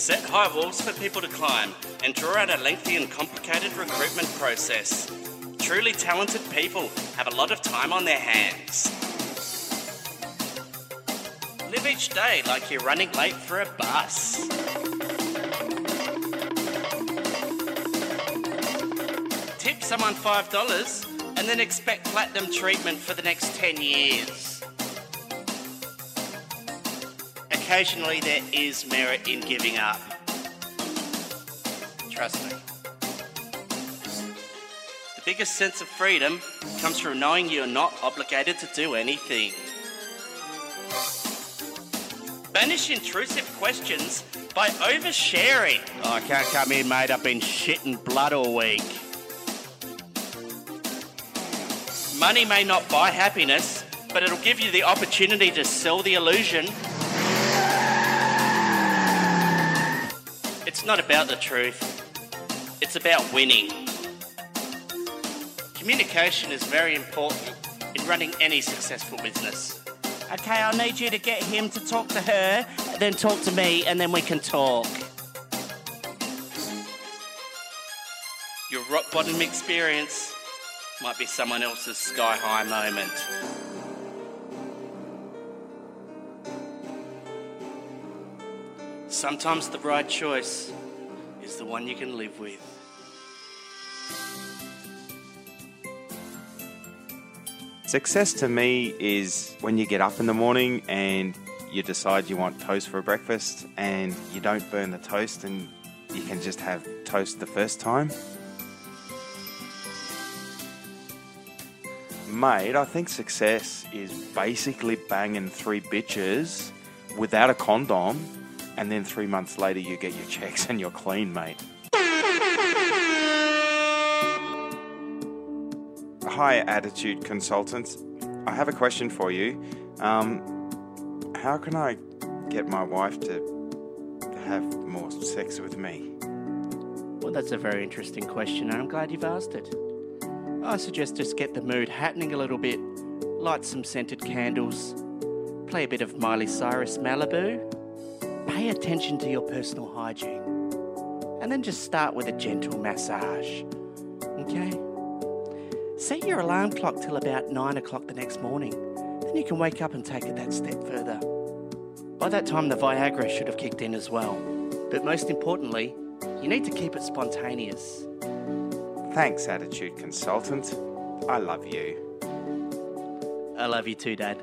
Set high walls for people to climb and draw out a lengthy and complicated recruitment process. Truly talented people have a lot of time on their hands. Live each day like you're running late for a bus. Tip someone $5 and then expect platinum treatment for the next 10 years. Occasionally, there is merit in giving up. Trust me. The biggest sense of freedom comes from knowing you're not obligated to do anything. Banish intrusive questions by oversharing. Oh, I can't come in, mate. I've been shitting blood all week. Money may not buy happiness, but it'll give you the opportunity to sell the illusion. It's not about the truth, it's about winning. Communication is very important in running any successful business. Okay, I need you to get him to talk to her, then talk to me, and then we can talk. Your rock bottom experience might be someone else's sky high moment. Sometimes the right choice is the one you can live with. Success to me is when you get up in the morning and you decide you want toast for breakfast and you don't burn the toast and you can just have toast the first time. Mate, I think success is basically banging three bitches without a condom and then three months later you get your checks and you're clean, mate. Hi, Attitude Consultants. I have a question for you. Um, how can I get my wife to have more sex with me? Well, that's a very interesting question, and I'm glad you've asked it. I suggest just get the mood happening a little bit, light some scented candles, play a bit of Miley Cyrus Malibu, pay attention to your personal hygiene, and then just start with a gentle massage. Okay? Set your alarm clock till about 9 o'clock the next morning. Then you can wake up and take it that step further. By that time, the Viagra should have kicked in as well. But most importantly, you need to keep it spontaneous. Thanks, Attitude Consultant. I love you. I love you too, Dad.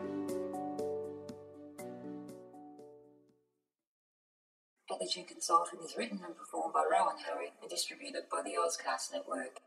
Attitude Consultant is written and performed by Rowan Harry and distributed by the Ozcast Network.